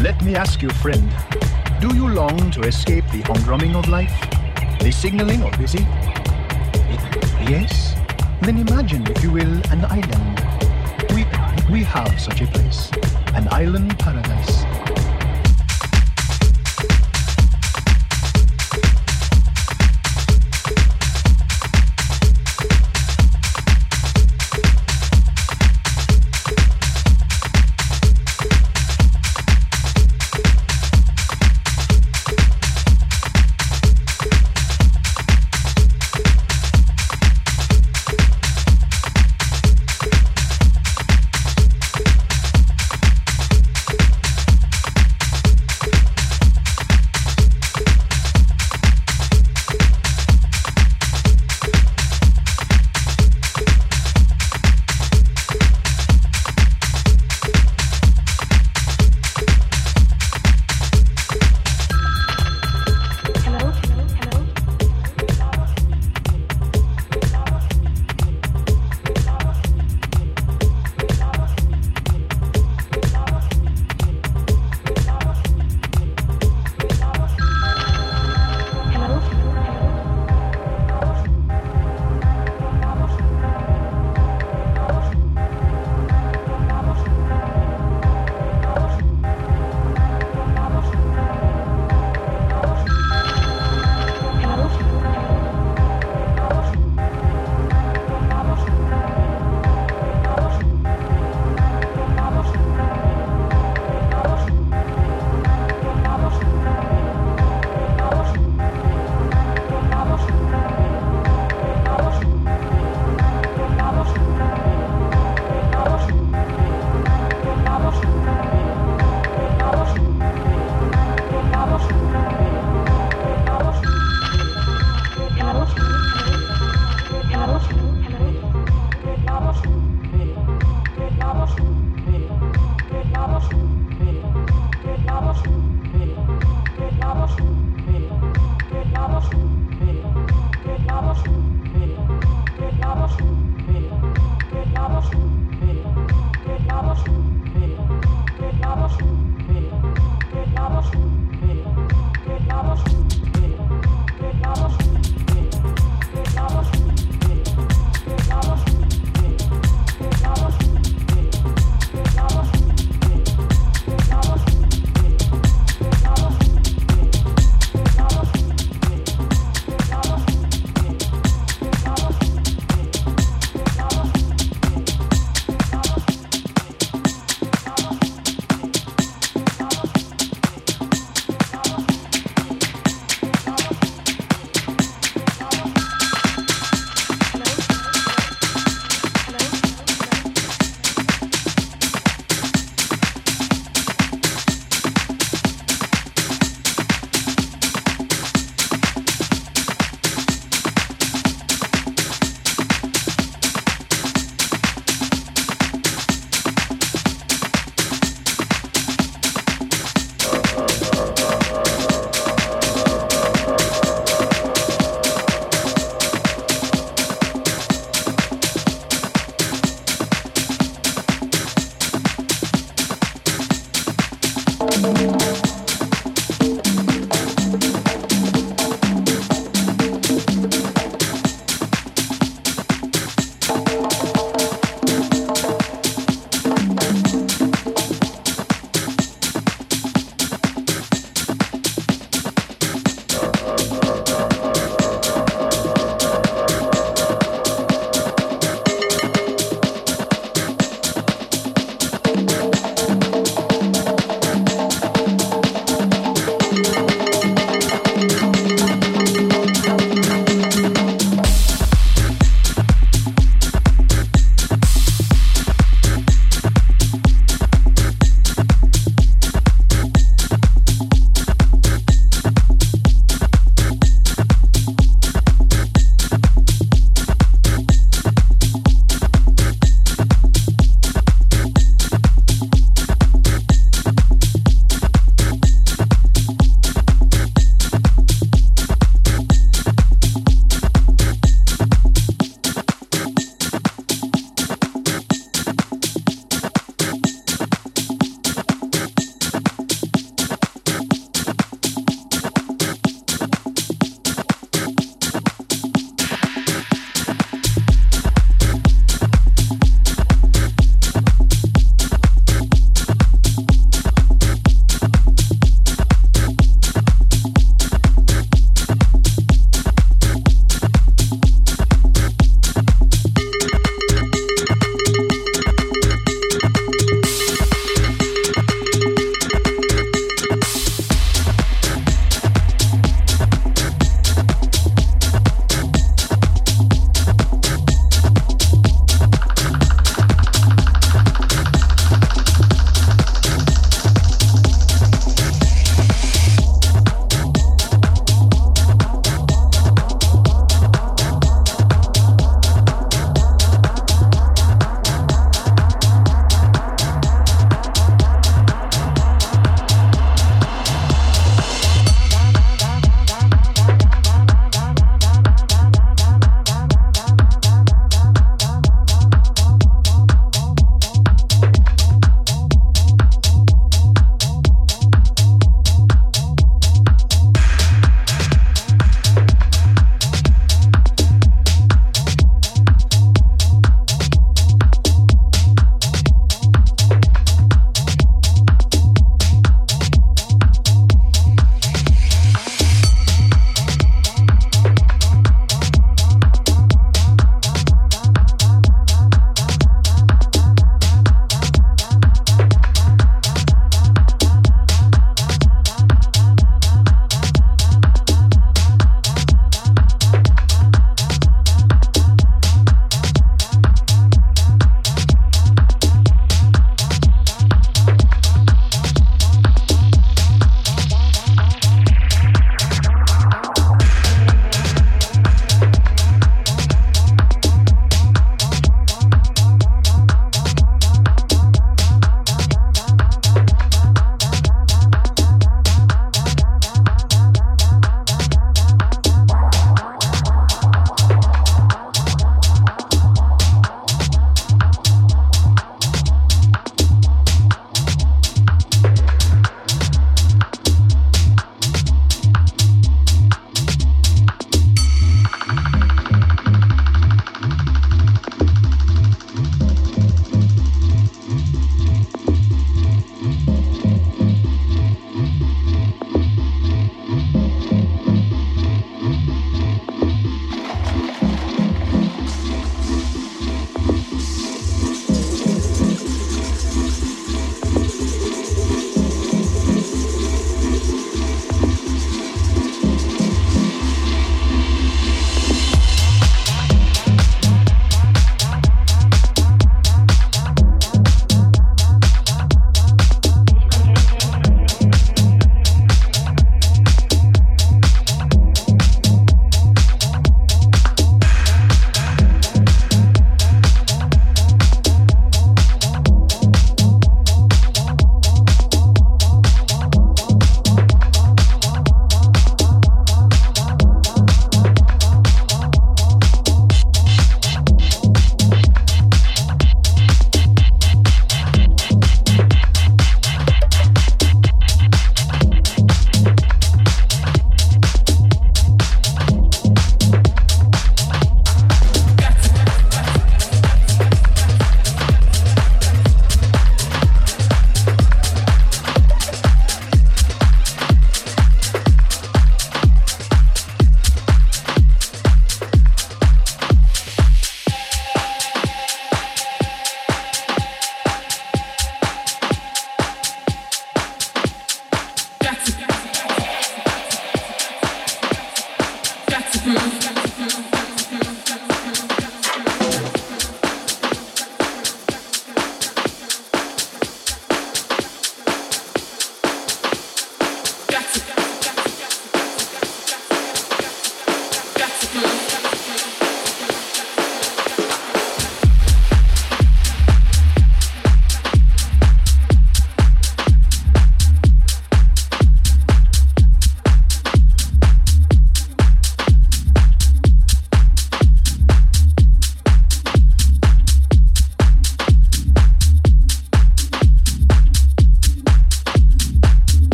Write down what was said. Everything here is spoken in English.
Let me ask you, friend, do you long to escape the humdrumming of life? The signaling of busy? Yes? Then imagine, if you will, an island. We, we have such a place, an island paradise.